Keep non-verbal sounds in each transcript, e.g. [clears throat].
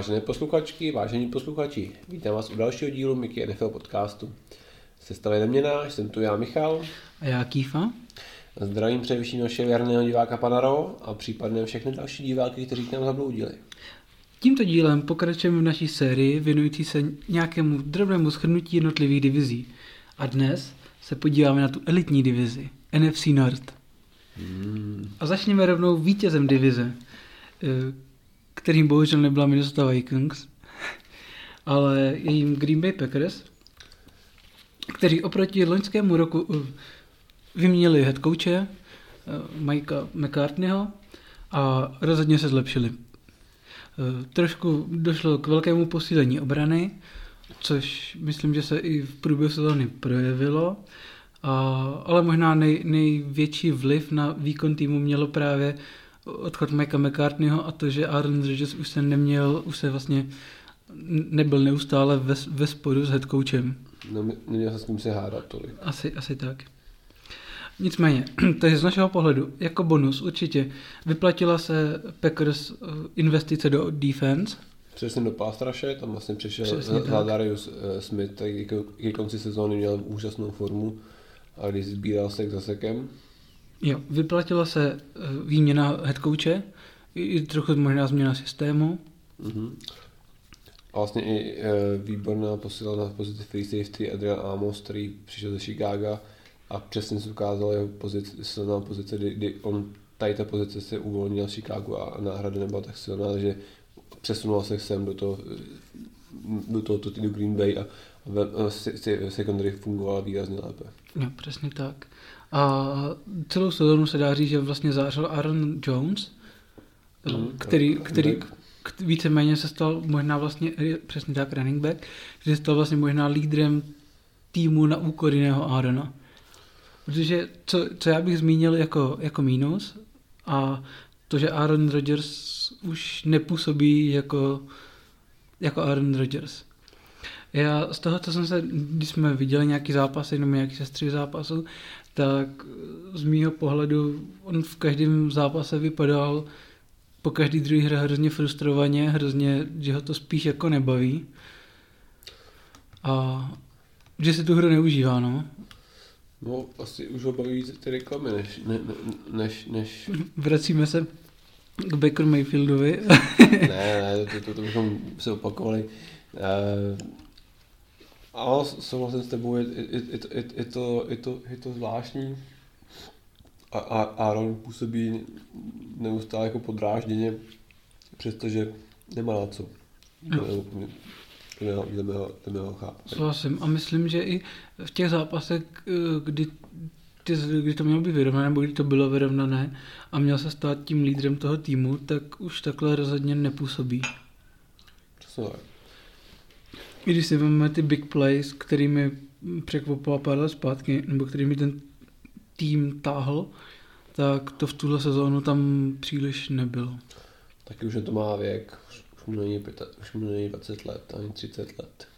Vážené posluchačky, vážení posluchači, vítám vás u dalšího dílu Mickey NFL podcastu. Sestava je neměná, jsem tu já Michal. A já Kýfa. Zdravím především našeho věrného diváka Panaro a případně všechny další diváky, kteří k nám zabloudili. Tímto dílem pokračujeme v naší sérii věnující se nějakému drobnému shrnutí jednotlivých divizí. A dnes se podíváme na tu elitní divizi, NFC North. Hmm. A začněme rovnou vítězem divize, eh, kterým bohužel nebyla Minnesota Vikings, ale je jim Green Bay Packers, kteří oproti loňskému roku eh, vyměnili head coache eh, Mikea McCartneyho a rozhodně se zlepšili. Trošku došlo k velkému posílení obrany, což myslím, že se i v průběhu sezóny projevilo. Ale možná nej, největší vliv na výkon týmu mělo právě odchod Mikea McCartneyho a to, že Aaron Rodgers už se neměl, už se vlastně nebyl neustále ve, ve sporu s headcoachem. No, neměl se s ním se hádat tolik. Asi, asi tak. Nicméně, [clears throat] takže z našeho pohledu, jako bonus určitě vyplatila se Packers eh, investice do defense, Přesně do Pastraše, tam vlastně přišel Darius eh, Smith, který ke konci sezóny měl úžasnou formu a když sbíral sek za sekem. Jo, vyplatila se eh, výměna headcoache, i trochu možná změna systému. Mm-hmm. A vlastně i e, výborná posila na pozici free safety Adrian Amos, který přišel ze Chicago a přesně se ukázal jeho pozici, silná pozice, kdy, kdy on tady ta pozice se uvolnila v Chicago a náhrada nebyla tak silná, že přesunul se sem do toho, do toho, do Green Bay a secondary fungovala výrazně lépe. No, přesně tak. A celou sezónu se dá říct, že vlastně zářil Aaron Jones, mm, který, který k, víceméně se stal možná vlastně, přesně tak, running back, že se stal vlastně možná lídrem týmu na úkor jiného Aarona. Protože co, co já bych zmínil jako, jako mínus a to, že Aaron Rodgers už nepůsobí jako, jako Aaron Rodgers. Já z toho, co jsem se, když jsme viděli nějaký zápasy nebo nějaký sestři zápasu, tak z mýho pohledu on v každém zápase vypadal po každý druhý hře hrozně frustrovaně, hrozně, že ho to spíš jako nebaví. A že si tu hru neužívá, no. No, asi už ho baví ty reklamy, než, ne, než, než... Vracíme se k Baker Mayfieldovi. ne, ne, to, to, to bychom se opakovali. Uh, ale souhlasím s tebou, je, je, je, je, je, to, je, to, je to zvláštní. A, a Aaron působí neustále jako podrážděně, přestože nemá na co. No. Jdeme ho, jdeme ho chápat. Souhlasím. A myslím, že i v těch zápasech, eh, kdy ty, kdy to mělo být vyrovnané, nebo kdy to bylo vyrovnané a měl se stát tím lídrem toho týmu, tak už takhle rozhodně nepůsobí. Přesně tak. I když si vezmeme ty big plays, kterými překvapila pár let zpátky, nebo kterými ten tým táhl, tak to v tuhle sezónu tam příliš nebylo. Taky už to má věk, už, mu není, pěta, už mu není 20 let, ani 30 let.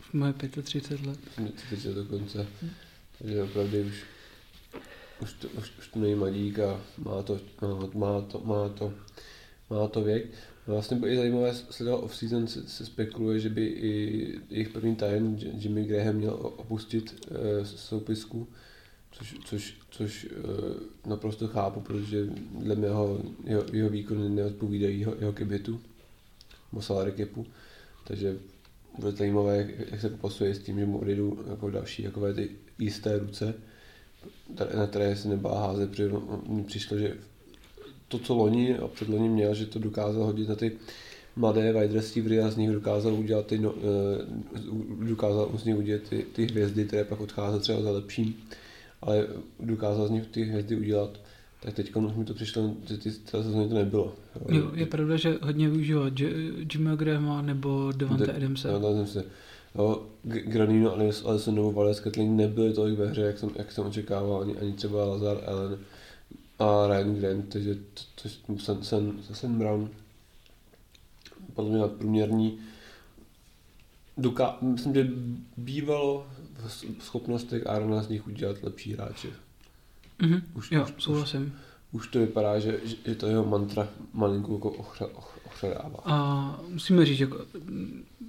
Už má 35 let. 30 dokonce. Takže opravdu už, už, to, už, už to není mladík a má to, má to, má to, má to věk. Vlastně bylo i zajímavé sledovat off-season se, se, spekuluje, že by i jejich první tajen Jimmy Graham měl opustit uh, soupisku, což, což, což uh, naprosto chápu, protože dle mého jeho, jeho výkony neodpovídají jeho, jeho kebitu, nebo salary takže bude zajímavé, jak, jak se popasuje s tím, že mu odjedu jako další takové ty jisté ruce, na které se nebá házet, protože mi přišlo, že to, co loni a předloni měl, že to dokázal hodit na ty mladé wide receivery a z nich dokázal udělat ty, no, eh, dokázal z nich udělat ty, ty hvězdy, které pak odcházely třeba za lepším, ale dokázal z nich ty hvězdy udělat tak teď už mi to přišlo, že ty sezóny to nebylo. Jo, je pravda, že hodně využívá Jimmy Grahama nebo Devante De, Adamse. Devante Adamse. Jo, Granino, Alessonovo, Vales Kathleen nebyly tolik ve hře, jak jsem, jak jsem očekával, ani, ani třeba Lazar Allen a Ryan Grant, takže to, to, to Sen, Sen, Sen Brown podle mě nadprůměrní. Duka, myslím, že bývalo v schopnostech Arona z nich udělat lepší hráče. Mm-hmm. Už, jo, už, souhlasím. už to vypadá, že, že to jeho mantra malinko jako ochře, ochřadává. A musíme říct, jako,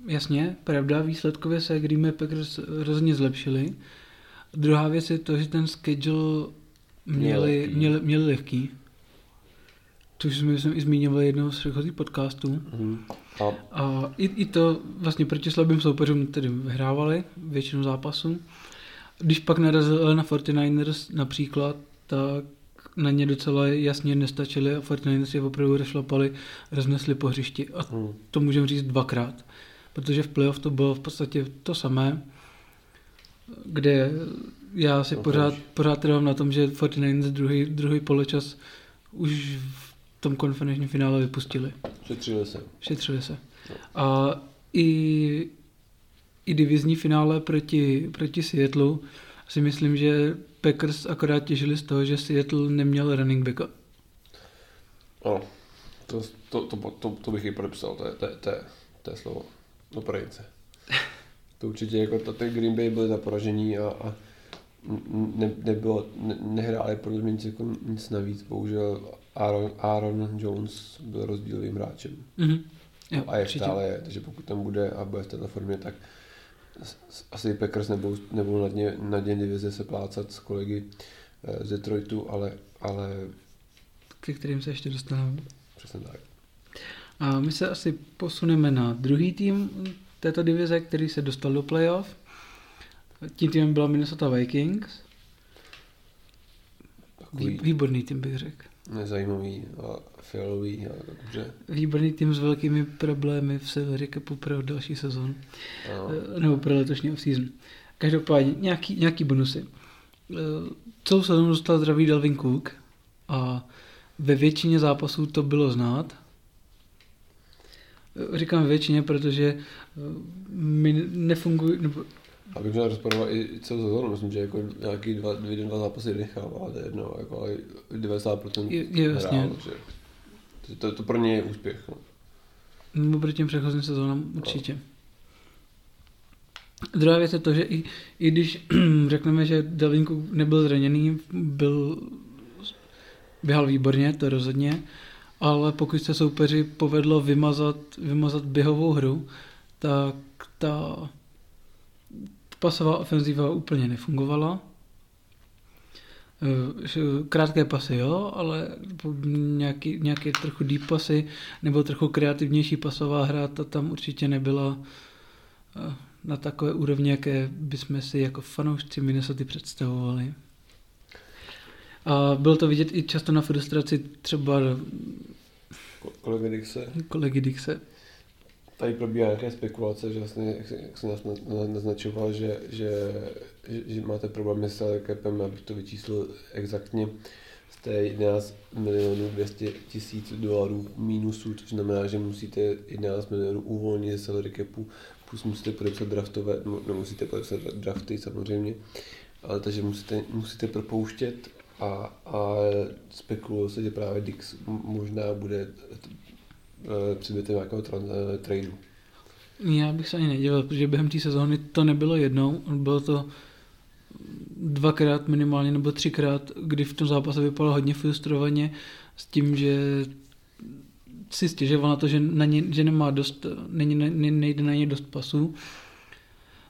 jasně, pravda, výsledkově se Green Bay Packers rozhodně zlepšili. Druhá věc je to, že ten schedule měli, lehký. měli, měli lehký. Což jsme jsem i zmínili jednou z předchozích podcastů. Mhm. A A i, i to vlastně proti slabým soupeřům tedy vyhrávali většinu zápasů. Když pak narazili na 49ers například, tak na ně docela jasně nestačili a 49ers je opravdu rozšlapali, roznesli po hřišti. A hm, to můžeme říct dvakrát. Protože v playoff to bylo v podstatě to samé, kde já si No, pořád, pořád trvám na tom, že 49ers druhý, druhý poločas už v tom konferenčním finále vypustili. šetřili se. Šetřili se. No. A i, i divizní finále proti, proti Seattleu si myslím, že Packers akorát těžili z toho, že Seattle neměl running backa. Ano, to, to, to, to, to bych i podepsal, to je, to je, to je, to je slovo. No. [laughs] To určitě jako to, ty Green Bay byly na poražení a, a ne, nebylo, ne, nehráli podle mě nic, jako nic navíc. Bohužel Aaron, Aaron Jones byl rozdílovým hráčem. Mhm. Jo, a je určitě. stále je, takže pokud tam bude a bude v této formě, tak asi Packers nebudou, nebudou na dně, na dně divize se plácat s kolegy eh, z Detroitu, ale, ale Ke kterým se ještě dostaneme. přesně tak. A my se asi posuneme na druhý tým této divize, který se dostal do playoff. Tím týmem byla Minnesota Vikings. Vý, Takový výborný tým bych řekl. nezajímavý a fialový a dobře. Výborný tým s velkými problémy v salary capu pro další sezon. A, Eh, nebo pro letošní off-season. Každopádně nějaký, nějaký bonusy. Eh, Celou sezónu dostal zdravý Dalvin Cook a ve většině zápasů to bylo znát. Eh, Říkám většině, protože mi nefungují, nebo abych měl rozporovat i celou sezónu, myslím, že jako nějaký dva, dvě, dva zápasy nechám, ale to je jedno, jako ale 90% Je- je jasně. hrál, takže to, to, pro ně je úspěch. No. nebo proti těm předchozím sezónám určitě. Druhá věc je to, že i, i když [clears throat] řekneme, že Cook nebyl zraněný, byl běhal výborně, to rozhodně, ale pokud se soupeři povedlo vymazat, vymazat běhovou hru, tak ta pasová ofenziva úplně nefungovala. Eh, Krátké pasy jo, ale nějaký, nějaké trochu deep pasy nebo trochu kreativnější pasová hra, ta tam určitě nebyla eh, na takové úrovni, jaké bychom si jako fanoušci Minnesota představovali. A bylo to vidět i často na frustraci třeba Ko- Kolega Dixe, kolegy Dixe. Tady probíhá nějaké spekulace, že vlastně, jak, se- jak se nás na- na- naznačoval, že, že, že, že máte problémy s capem, abych to vyčíslil exaktně, jste 11 milionů 200 tisíc dolarů mínusu, což znamená, že musíte 11 milionů uvolnit ze salary capu, plus musíte podepsat draftové, no, nemusíte podepsat drafty samozřejmě, ale takže musíte, musíte propouštět a, a spekuluje se, že právě Dix možná bude předmětem nějakého tran, eh, tradu. Já bych se ani nedivil, protože během té sezóny to nebylo jednou, bylo to dvakrát minimálně nebo třikrát, kdy v tom zápase vypadalo hodně frustrovaně s tím, že si stěžoval na to, že, na ně, že nemá dost, není, ne, nejde na ně dost pasů.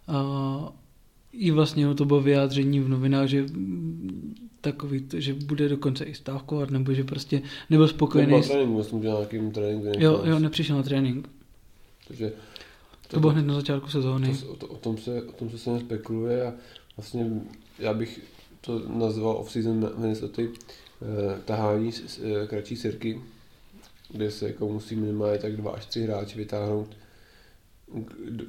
A i vlastně to bylo vyjádření v novinách, že takový, to, že bude dokonce i stávkovat, nebo že prostě nebyl spokojený. Nebyl trénink, myslím, že na nějakým tréninku. Jo, jo, nepřišel na trénink. Takže To bylo hned na začátku sezóny. to, to, o, tom se, o tom se se spekuluje a vlastně já bych to nazval off-season Minnesota eh, tahání eh, kratší sirky, kde se jako musí minimálně tak dva až tři hráči vytáhnout,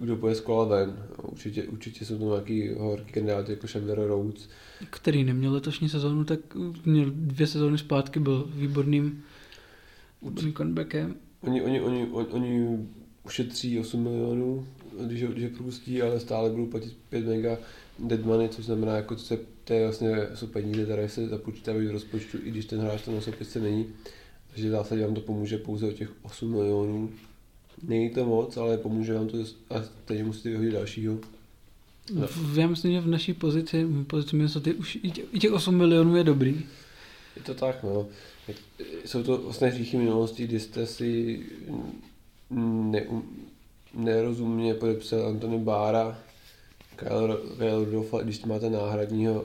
kdo, bude z kola ven. Určitě, určitě jsou to nějaký horký kandidáty jako Xavier Rhodes, který neměl letošní sezónu, tak měl dvě sezóny zpátky, byl výborným, výborným comebackem. Oni, oni, oni, oni, oni ušetří 8 milionů, když, když je propustí, ale stále budou platit 5 mega dead money, což znamená, jako to, se, to je vlastně, jsou peníze, které se započítávají do rozpočtu, i když ten hráč tam na soupisce není. Takže v zásadě vám to pomůže pouze o těch 8 milionů. Není to moc, ale pomůže vám to a teď musíte vyhodit dalšího. No. V- Já myslím, že v naší pozici, pozici Minnesota už i těch, i těch 8 milionů je dobrý. Je to tak, no. jsou to vlastně hříchy minulosti, kdy jste si ne, nerozumně podepsal Antony Bára, Kyle, Rudolfa, když máte náhradního,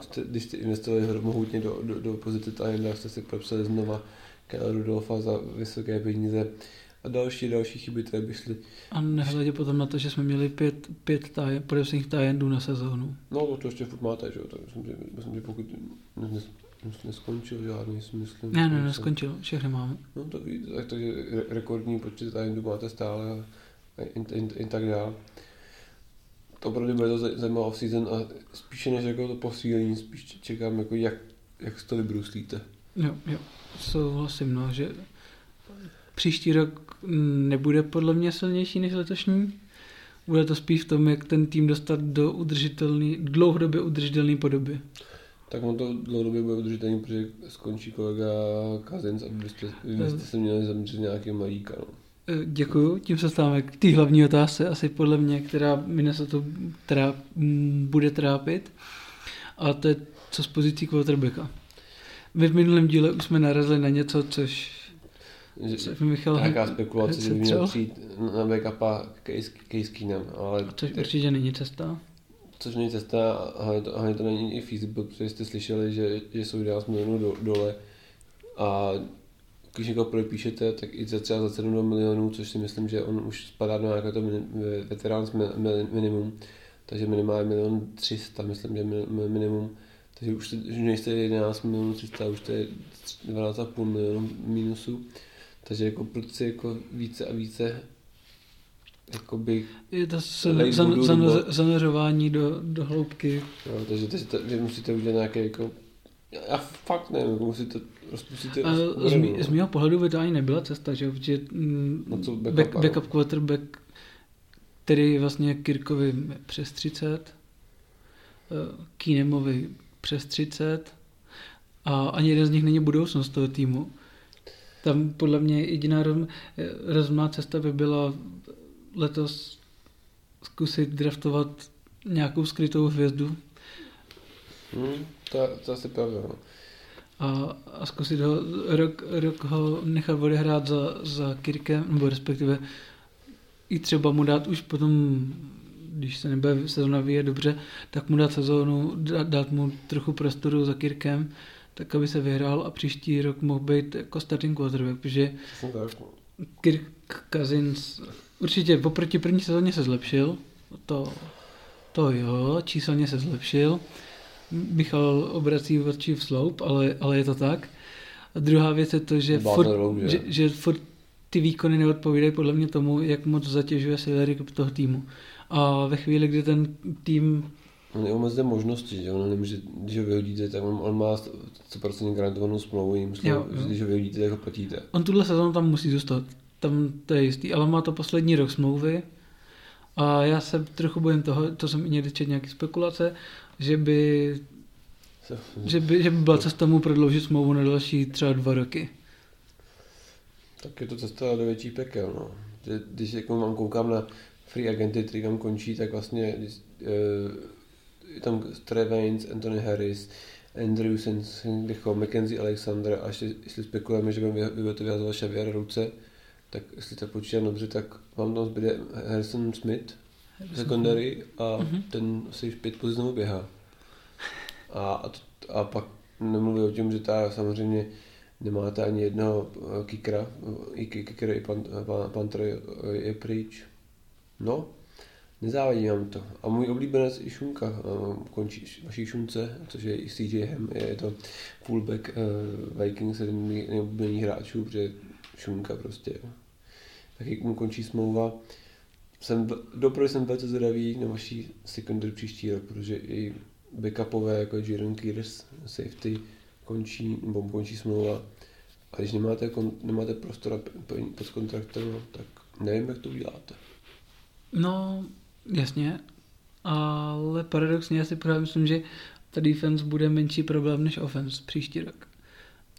jste, když jste investovali mohutně do, do, do pozice Tajenda, jste si podepsali znova Kyle Rudolfa za vysoké peníze a další, další chyby, které by šly. A nehledě potom na to, že jsme měli pět, pět taj, podepsaných tajendů na sezónu. No, to, to ještě furt máte, že jo, tak myslím, že, myslím, že pokud ne, ne, neskončil žádný, si myslím. Ne, ne, neskončil, všechny máme. No, tak, tak, takže rekordní počet tajendů máte stále a, a, a, a tak dále. To opravdu bude to zajímavá season a spíše než jako to posílení, spíš čekám, jako jak, jak to vybruslíte. Jo, jo, souhlasím, no, že příští rok nebude podle mě silnější než letošní. Bude to spíš v tom, jak ten tým dostat do udržitelný, dlouhodobě udržitelné podoby. Tak on to dlouhodobě bude udržitelný, protože skončí kolega Kazins a vy jste, vy jste se měli zaměřit nějaký malíka. No. Eh, děkuju, tím se stáváme k té hlavní otázce, asi podle mě, která to tráp, bude trápit. A to je co z pozicí quarterbacka. My v minulém díle už jsme narazili na něco, což že, Michal nějaká spekulace, že by měl přijít na backupa Case, Case Keenum, ale... Což určitě není cesta. Což není cesta, ale to, ale to není i feasible, protože jste slyšeli, že, že jsou 11 milionů do, dole a když někoho podepíšete, tak i za třeba za 7 milionů, což si myslím, že on už spadá do nějakého to veterán minimum, takže minimálně milion 300, myslím, že minimum. Takže už, už nejste 11 milionů 300, už to je 12,5 milionů minusů. Takže jako proč jako více a více jakoby je to zan, zan, zan, zaneřování do, do hloubky. Jo, takže, takže to, vy musíte udělat nějaké jako já fakt nevím, jako musíte rozpustíte z, mý, z mého pohledu by to ani nebyla cesta, že protože mm, no co, backup, back, backup quarterback, který vlastně Kirkovi přes 30, uh, Keenemovi přes 30 a ani jeden z nich není budoucnost toho týmu. Tam podle mě jediná rozumná cesta by byla letos zkusit draftovat nějakou skrytou hvězdu. Hmm, to, to asi pravda. No. A, a zkusit ho rok, rok ho nechat odehrát za, za Kirkem, nebo respektive i třeba mu dát už potom, když se nebude sezóna vyje dobře, tak mu dát sezónu, dát, dát mu trochu prostoru za Kirkem tak aby se vyhrál a příští rok mohl být jako starting quarterback, protože Kirk Cousins určitě oproti první sezóně se zlepšil, to, to jo, číselně se zlepšil, Michal obrací oči v sloup, ale, ale je to tak. A druhá věc je to, že furt, že, že furt ty výkony neodpovídají podle mě tomu, jak moc zatěžuje salary toho týmu. A ve chvíli, kdy ten tým On neomezuje možnosti, že on nemůže, když ho vyhodíte, tak on, on má 100% garantovanou smlouvu, jim jo, jo. když ho vyhodíte, tak ho platíte. On tuhle sezónu tam musí zůstat, tam to je jistý, ale má to poslední rok smlouvy a já se trochu bojím toho, to jsem i někdy četl nějaké spekulace, že by, že by, že by byla cesta mu prodloužit smlouvu na další třeba dva roky. Tak je to cesta do větší pekel, no. Když jako mám koukám na free agenty, který tam končí, tak vlastně když, je tam Trevance, Anthony Harris, Andrew Sendicho, Mackenzie Alexander a ještě, jestli spekulujeme, že by to vyhazovat Xavier ruce, tak jestli to počítám dobře, tak vám tam zbyde Harrison Smith, secondary a mm-hmm. ten si pět pozic znovu běhá. A, a, to, a pak nemluví o tom, že ta samozřejmě nemáte ani jednoho kickera, i kicker, i pan, pan, Panther je, je pryč. No, Nezávidí vám to. A můj oblíbenec i Šunka končí vaší Šunce, což je i Ham, je to fullback uh, Vikings, jeden nejoblíbených hráčů, protože Šunka prostě taky mu končí smlouva. Jsem, doprve jsem velice zvědavý na vaší secondary příští rok, protože i backupové jako Jaron Kears, safety, končí, nebo končí smlouva. A když nemáte, nemáte prostor pod kontraktem, tak nevím, jak to uděláte. No, Jasně, ale paradoxně já si právě myslím, že ta defense bude menší problém než offense příští rok.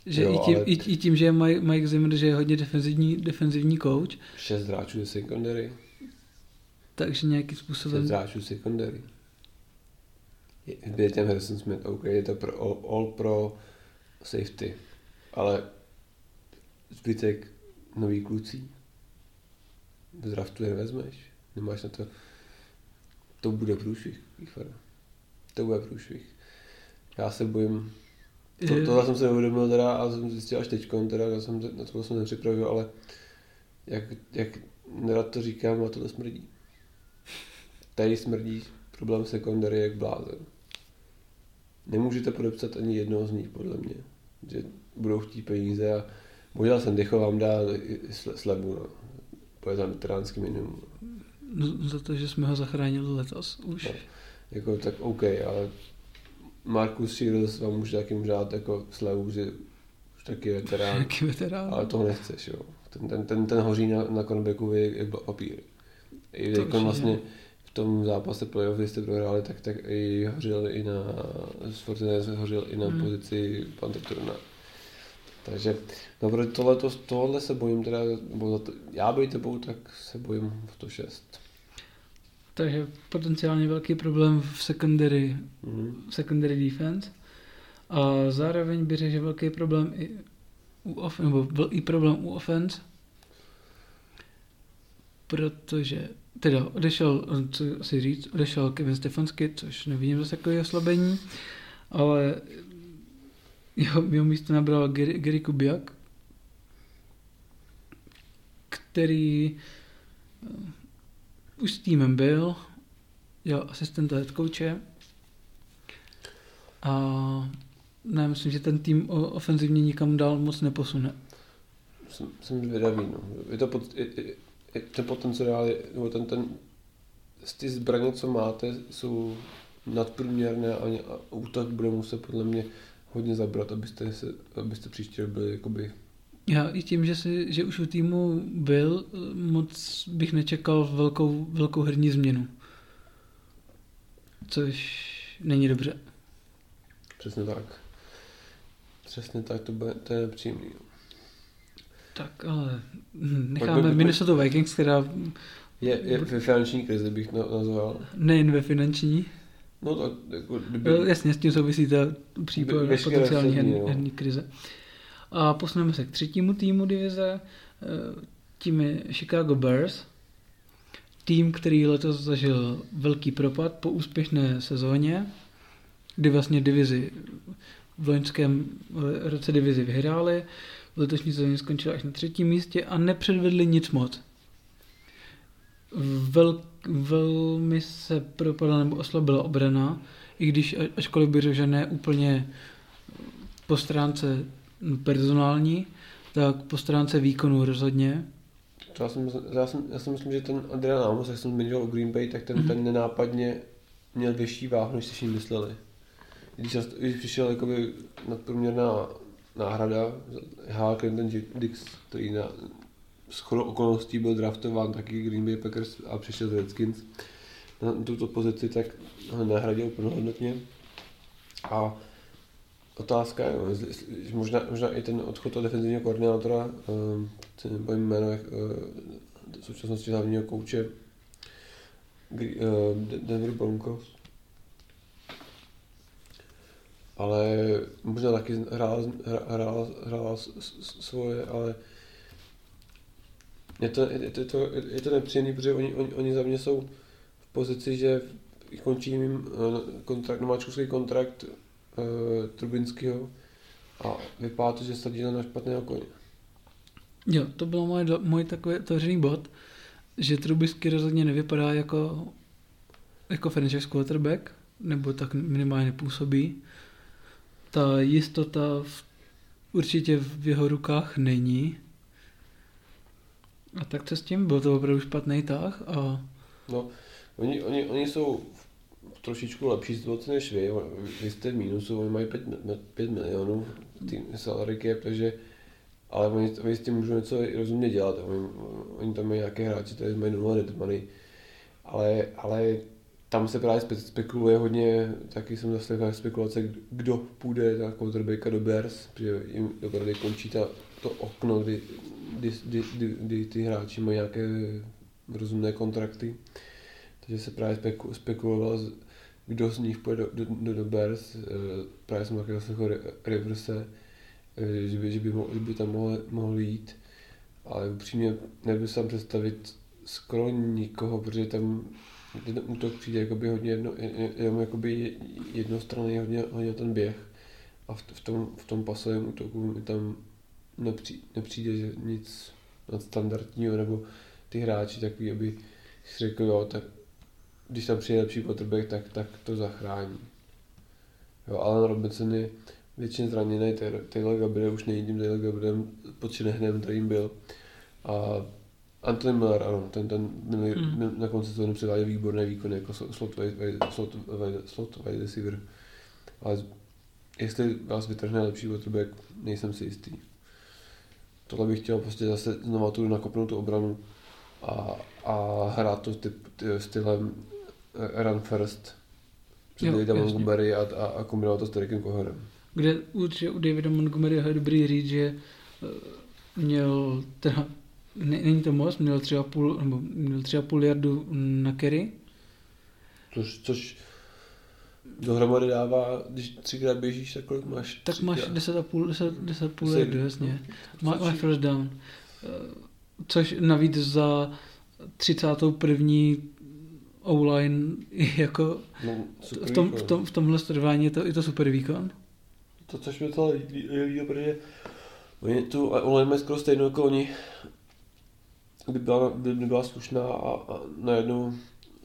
Že jo, i, tím, ale... i, i tím, že je Mike, Mike Zimmer, že je hodně defenzivní, defenzivní coach. Šest hráčů je secondary. Takže nějaký způsobem... Šest hráčů secondary. Je těm Harrison Smith, OK, je to pro all, all pro safety. ale zbytek nový kluci. Z draftu je nevezmeš, nemáš na to, to bude průšvih, Výfara. To bude průšvih. Já se bojím, to, tohle jsem se neuvědomil teda a jsem zjistil až teď, teda, já jsem, na to jsem nepřipravil, ale jak, jak nerad to říkám, a to smrdí. Tady smrdí problém sekundary jak blázen. Nemůžete podepsat ani jednoho z nich, podle mě. Že budou chtít peníze a možná jsem Decho vám dá slebu, no. Pojď tam veteránský minimum. No, za to, že jsme ho zachránili letos už. No, jako tak OK, ale Marcus Shields vám může taky dát jako slevu, že už taky veterán. [laughs] Taky veterán. Ale toho nechceš, jo. Ten, ten, ten, ten hoří na, na cornerbacku jak papír. I teď vlastně v tom zápase playoff, kdy jste prohráli, tak, tak i hořil i na, Fortinez hořil i na hmm. pozici Panteturna. Takže no, tohle, to, tohle se bojím teda, bo to, já bych tebou, tak se bojím v to 6. Takže potenciálně velký problém v secondary, mm-hmm. secondary defense. A zároveň bych řekl, že velký problém i u off, nebo byl i problém u offense, protože teda odešel, co asi říct, odešel Kevin Stefansky, což nevidím zase takové oslabení, ale jeho, jeho místo nabral Gary, Gary Kubiak, který uh, už s týmem byl, dělal asistenta head coache a ne, myslím, že ten tým ofenzivně nikam dál moc neposune. Jsem, jsem zvědavý, no. Je to pod, je, je, je, ten potenciál, nebo ten, ten, ty zbraně, co máte, jsou nadprůměrné a, a útok bude muset podle mě hodně zabrat, abyste, se, abyste příště byli jakoby já i tím, že, si, že už u týmu byl, moc bych nečekal velkou, velkou herní změnu. Což není dobře. Přesně tak. Přesně tak, to, bude, to je nepříjemný. Tak ale necháme Minnesota Vikings, která... Je, je ve finanční krizi bych nazval. Nejen ve finanční. No tak, jako, kdyby... No, jasně, s tím souvisí ta případ potenciální herní, no. herní krize. A posuneme se k třetímu týmu divize, eh, tím je Chicago Bears. Tým, který letos zažil velký propad po úspěšné sezóně, kdy vlastně divizi v loňském roce divizi vyhráli, v letošní sezóně skončili až na třetím místě a nepředvedli nic moc. Vel, velmi se propadla nebo oslabila obrana, i když ačkoliv by že ne úplně po stránce personální, tak po stránce výkonu rozhodně. To já, jsem, já, jsem, já si myslím, že ten Adrian Amos, jak jsem zmiňoval o Green Bay, tak ten, mm-hmm. ten nenápadně měl větší váhu, než si mysleli. Když, když přišel jakoby nadprůměrná náhrada, H. Clinton Dix, který na shodou okolností byl draftován taky Green Bay Packers a přišel z Redskins na tuto pozici, tak ho nahradil plnohodnotně. A otázka je, možná, možná i ten odchod toho defenzivního koordinátora, ten nebo jméno jak, v současnosti hlavního kouče Denver Broncos. Ale možná taky hrál, hrál, hrál svoje, ale je to, je to, je to, je to nepříjemný, protože oni, oni, oni za mě jsou v pozici, že končí jim kontrakt, nováčkovský kontrakt uh, Trubinského a vypadá to, že se díle na špatného koně. Jo, to byl můj, můj takový otevřený bod, že Trubisky rozhodně nevypadá jako, jako franchise quarterback, nebo tak minimálně nepůsobí. Ta jistota v, určitě v jeho rukách není. A tak co s tím? Byl to opravdu špatný tah a... No, oni, oni, oni jsou v trošičku lepší situaci než vy. Vy jste v mínusu, oni mají 5, 5 milionů salary cap, takže ale oni, oni s tím můžou něco rozumně dělat. Oni, oni tam mají nějaké hráči, kteří mají 0 net money. Ale, ale tam se právě spekuluje hodně, taky jsem zaslechl spekulace, kdo půjde na quarterbacka do Bears, protože jim dokonce končí ta, to okno, kdy, kdy, kdy, kdy, kdy, ty hráči mají nějaké rozumné kontrakty. Takže se právě spekulovalo, kdo z nich půjde do, do, do Bears, eh, právě jsem také slyšel Riverse, eh, že by, že by, mohl, že by tam mohl, mohl jít. Ale upřímně nebudu se tam představit skoro nikoho, protože tam ten útok přijde jakoby hodně jedno, jenom jakoby jednostranný, hodně, hodně ten běh. A v, v, tom, v tom pasovém útoku mi tam nepřijde, nepřijde že nic nadstandardního, nebo ty hráči takový, aby si řekl, jo, tak když tam přijde lepší quarterback, tak, tak to zachrání. Jo, Alan Robinson je většině zraněný, Taylor Gabriel už není tím Taylor Gabrielem pod Chinehnem, kterým byl. A Anthony Miller, ano, ten, ten minulý, mm. na konci sezóny předváděl výborné výkony jako slot, slot, slot, slot wide receiver. Ale jestli vás vytrhne lepší quarterback, nejsem si jistý. Tohle bych chtěl prostě zase znovu tu nakopnout tu obranu a, a hrát to typ, ty, stylem eh, run first před Davida Montgomery a, a, a kombinovat to s Derekem Coherem. Kde určitě u Davida Montgomeryho je dobrý říct, že eh, měl teda, ne, není to moc, měl třeba půl, nebo měl třeba půl jardu na carry. Což, což dohromady dává, když třikrát běžíš, tak kolik máš? Tak máš 10 a půl, 10, 10 půl jardu, jasně. Má, máš first down. Eh, což navíc za 31. online jako no, v, tom, v, tom, v tomhle sledování je to, je to super výkon. To, což mi to líbí, protože oni tu online mají skoro stejnou jako oni, kdy byla, kdy byla slušná a, a najednou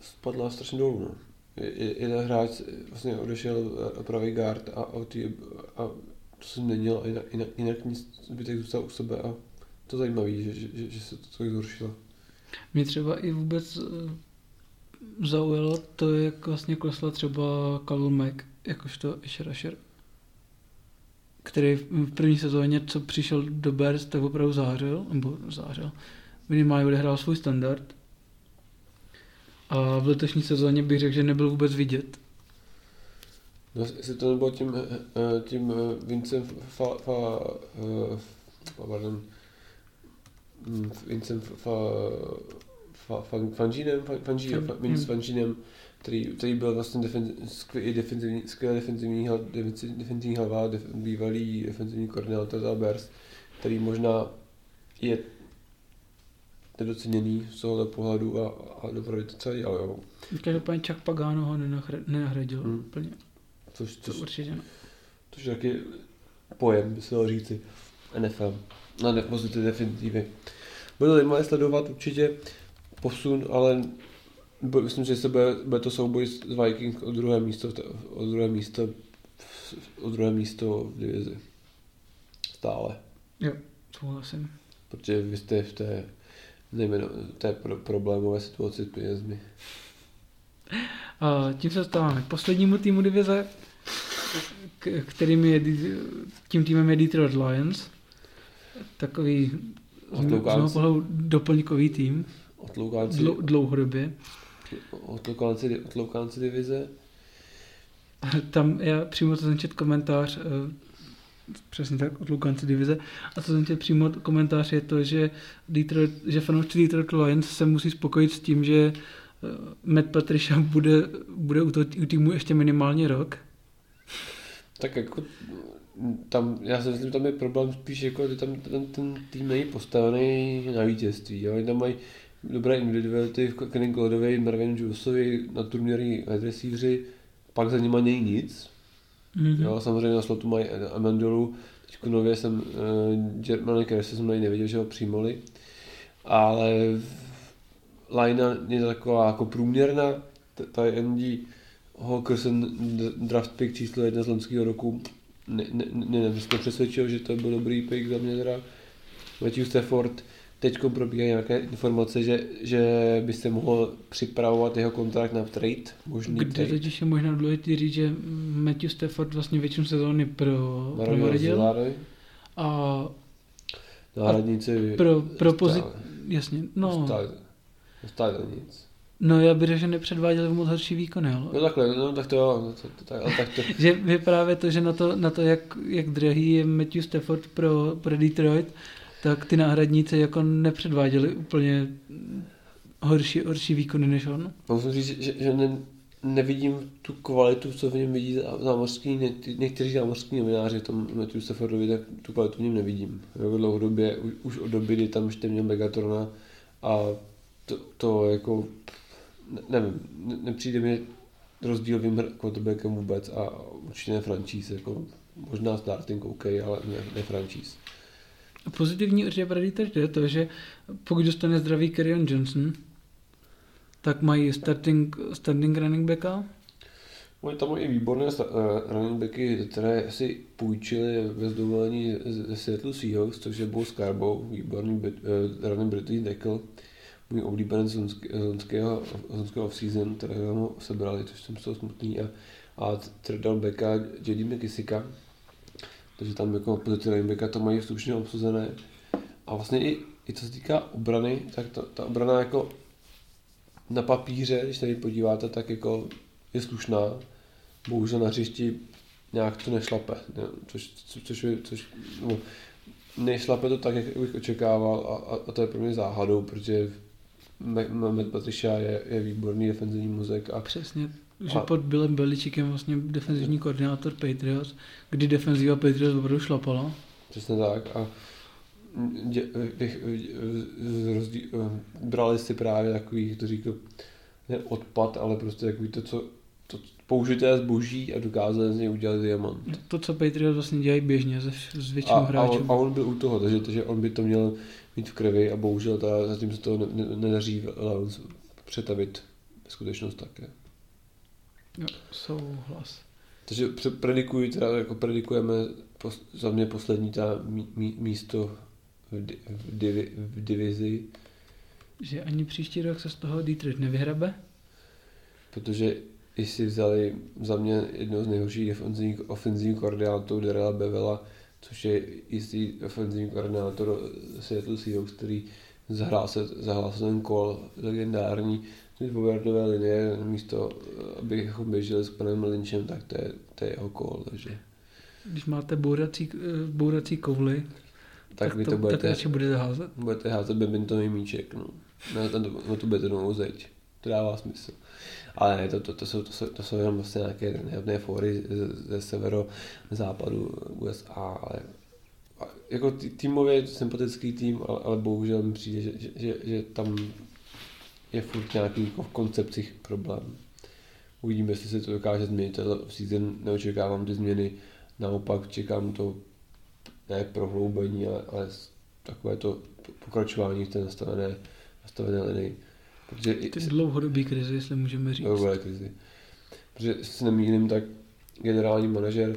spadla strašně dolů. No. Jeden hráč vlastně odešel pravý guard a, a, ty, a to jsem neměl a jinak, jinak, jinak nic zbytek zůstal u sebe a to zajímavé, že, že, že, se to tak zhoršilo. Mě třeba i vůbec eh, zaujalo to, jak vlastně klesla třeba Kalul Mack, jakožto Asher, který v první sezóně, co přišel do Bears, tak opravdu zářil, nebo zářil, minimálně odehrál svůj standard. A v letošní sezóně bych řekl, že nebyl vůbec vidět. No, jestli to nebylo tím, eh, eh, tím Vincem fa, fa, fa, pardon, Vincent Fanginem, Fanginem, Vince Fanginem, který, který byl vlastně defen, skvělý defenzivní, skvělý defenzivní, defenzivní hlava, def, bývalý defenzivní koordinátor za Bears, který možná je nedoceněný z tohohle pohledu a, a dopravit to celý, ale jo. Každopádně Chuck Pagano ho nenahradil hmm. úplně. Což, což, to určitě ne. Což je taky pojem, by se dalo říci, NFL. No, nepozitě definitivně. Bude zajímavé sledovat určitě posun, ale myslím, že se bude, bude to souboj s Vikings o druhé místo, o druhé místo, o druhé místo v divizi. Stále. Jo, souhlasím. Protože vy jste v té, nejmenu, té pro, problémové situaci s penězmi. A tím se dostáváme k poslednímu týmu divize, kterým je, tím týmem je Detroit Lions takový z mého pohledu doplňkový tým. Otloukánci, Dlou, dlouhodobě. Otloukánci, otloukánci divize. Tam já přímo to čet komentář, eh, přesně tak, otloukanci divize, a co jsem čet přímo komentář je to, že, Detroit, že fanoušci Detroit Lions se musí spokojit s tím, že eh, Matt Patricia bude, bude u, toho, u týmu ještě minimálně rok. Tak jako tam, já si myslím, tam je problém spíš jako, že tam ten, ten tým není postavený na vítězství. Jo? Oni tam mají dobré individuality v Kenny Goldovi, Marvin Julesovi, nadprůměrní wide pak za nimi není nic. Mm-hmm. Jo, samozřejmě na slotu mají Amandolu, teď nově jsem uh, Germany Kerse jsem neviděl, že ho přijmuli, ale Lina je taková jako průměrná, ta ND Hawkerson draft pick číslo jedna z loňského roku ne, ne, ne, ne, přesvědčil, že to byl dobrý pick za mě teda. Matthew Stafford, teď probíhají nějaké informace, že, že byste mohl připravovat jeho kontrakt na trade, možný Kde trade. totiž je možná důležité říct, že Matthew Stafford vlastně většinu sezóny pro, pro a náhradníci pro, pro pozit... Jasně, no. Stále, nic. No já bych řekl, že nepředváděl moc horší výkony, ale... No takhle, no tak to jo, no, to, to, tak, tak to... [laughs] že vyprávět to, že na to, na to jak, jak drahý je Matthew Stafford pro, pro Detroit, tak ty náhradníci jako nepředváděli úplně horší, horší výkony než on. Musím říct, že, že ne, nevidím tu kvalitu, co v něm vidí zámořský, ně, někteří zámořský novináři v tom Matthew Staffordovi, tak tu kvalitu v něm nevidím. Jo, dlouhodobě, už, už od doby, kdy tam ještě měl Megatrona a to, to jako, ne, nevím, ne, nepřijde mi rozdílovým quarterbackem vůbec a určitě ne franchise, jako možná starting OK, ale ne, ne franchise. Pozitivní určitě Predator je to, že pokud dostane zdravý Kerryon Johnson, tak mají starting, standing running backa. Mají tam i výborné uh, running backy, které si půjčili bez dovolení ze Seattle Seahawks, což je Bo Scarborough, výborný uh, running British tackle, můj oblíbenec z loňského off-season, kterého mu sebrali, což jsem z toho smutný, a, a tradal backa J.D. McKissicka, takže tam jako pozici running backa to mají slušně obsazené. A vlastně i, i co se týká obrany, tak ta, ta obrana jako na papíře, když tady podíváte, tak jako je slušná. Bohužel na hřišti nějak to nešlape, ne? což, co, což, což no, nešlape to tak, jak bych očekával a, a, to je pro mě záhadou, protože Matt Patricia je, je výborný defenzivní muzek. A, Přesně, že a, pod Billem Beličíkem vlastně defenzivní koordinátor Patriots, kdy defenziva Patriots opravdu šlapala. Přesně tak a dě, bych, rozdíl, brali si právě takový, to říkal, ne odpad, ale prostě takový to, co to použité zboží a dokázali z něj udělat diamant. To, co Patriots vlastně dělají běžně ze, z většinou a, hráčů. A on, a on byl u toho, takže, takže on by to měl mít v krvi a bohužel ta, zatím se to ne, ne, nedaří přetavit ve skutečnost také. Jo, souhlas. Takže predikuji, teda jako predikujeme pos, za mě poslední ta mí, mí, místo v, di, v, divi, v divizi. Že ani příští rok se z toho Detroit nevyhrabe? Protože i si vzali za mě jedno z nejhorších defenzivních ofenzivních koordinátorů Darela Bevela, což je jistý ofenzivní koordinátor Seattle Seahawks, který zahrál se, zahrál se ten kol legendární z Bovardové linie, místo abychom běželi s panem Lynchem, tak to je, to je jeho kol, takže... Když máte bourací, bourací kovly, tak, tak vy to, to budete, tak budete házet. Budete házet badmintonový míček, no. Na, na, na tu betonovou zeď. To dává smysl. Ale ne, to, to, to, jsou, to, jsou, to jsou jenom vlastně nějaké nehodné fóry ze, ze severo západu USA, ale jako týmově sympatický tým, ale, ale bohužel mi přijde, že, že, že, že tam je furt nějaký jako v koncepcích problém. Uvidíme, jestli se to dokáže změnit. V season neočekávám ty změny, naopak čekám to ne prohloubení, ale, ale takové to pokračování v té nastavené, nastavené linii. Protože Ty i, dlouhodobý krizi, jestli můžeme říct. Dlouhodobé krizi. Protože se nemýlím, tak generální manažer uh,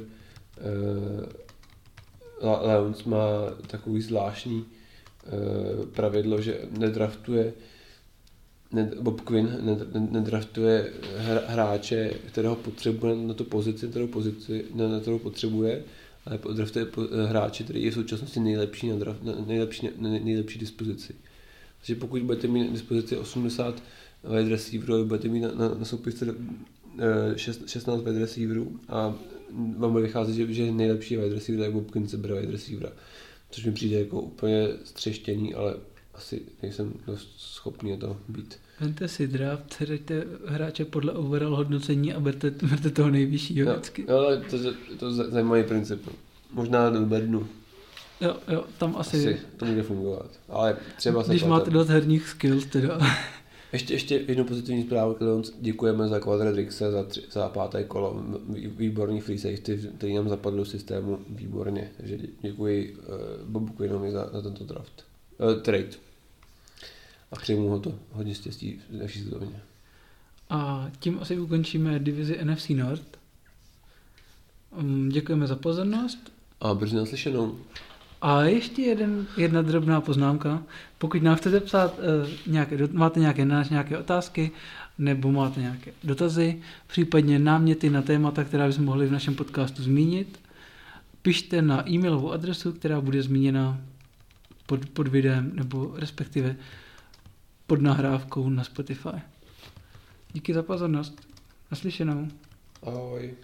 Leons má takový zvláštní uh, pravidlo, že nedraftuje ne, Bob Quinn nedraftuje hráče, kterého potřebuje na tu pozici, kterou, pozici, na, na kterou potřebuje, ale draftuje hráče, který je v současnosti nejlepší, na draft, nejlepší, nejlepší dispozici. Takže pokud budete mít na dispozici 80 wide receiverů, budete mít na, na, na soupisce 16 wide receiverů a vám bude vycházet, že, že nejlepší wide receiver, tak Bob Quinn se bere wide receivera. Což mi přijde jako úplně střeštění, ale asi nejsem dost schopný to být. Vente si draft, hraďte hráče podle overall hodnocení a berte, berte toho nejvyššího vždycky. Jo, ale to, to, to zajímavý princip. Možná do bednu. Jo, jo, tam asi... asi to může fungovat. Ale třeba Když máte dost herních skills teda. [laughs] Ještě, ještě jednu pozitivní zprávu, kterou děkujeme za Quadradrixe za, tři, za páté kolo. Výborný free safety, který nám zapadl do systému výborně. Takže děkuji uh, Bobu Quinnovi za, za tento draft. Uh, trade. A přeji mu ho to hodně štěstí v naší sezóně. A tím asi ukončíme divizi NFC North. Um, děkujeme za pozornost. A brzy naslyšenou. A ještě jeden, jedna drobná poznámka. Pokud nám chcete psát, uh, nějaké, máte nějaké, nějaké otázky, nebo máte nějaké dotazy, případně náměty na témata, která bychom mohli v našem podcastu zmínit, pište na e-mailovou adresu, která bude zmíněna pod, pod videem, nebo respektive pod nahrávkou na Spotify. Díky za pozornost. Naslyšenou. Ahoj.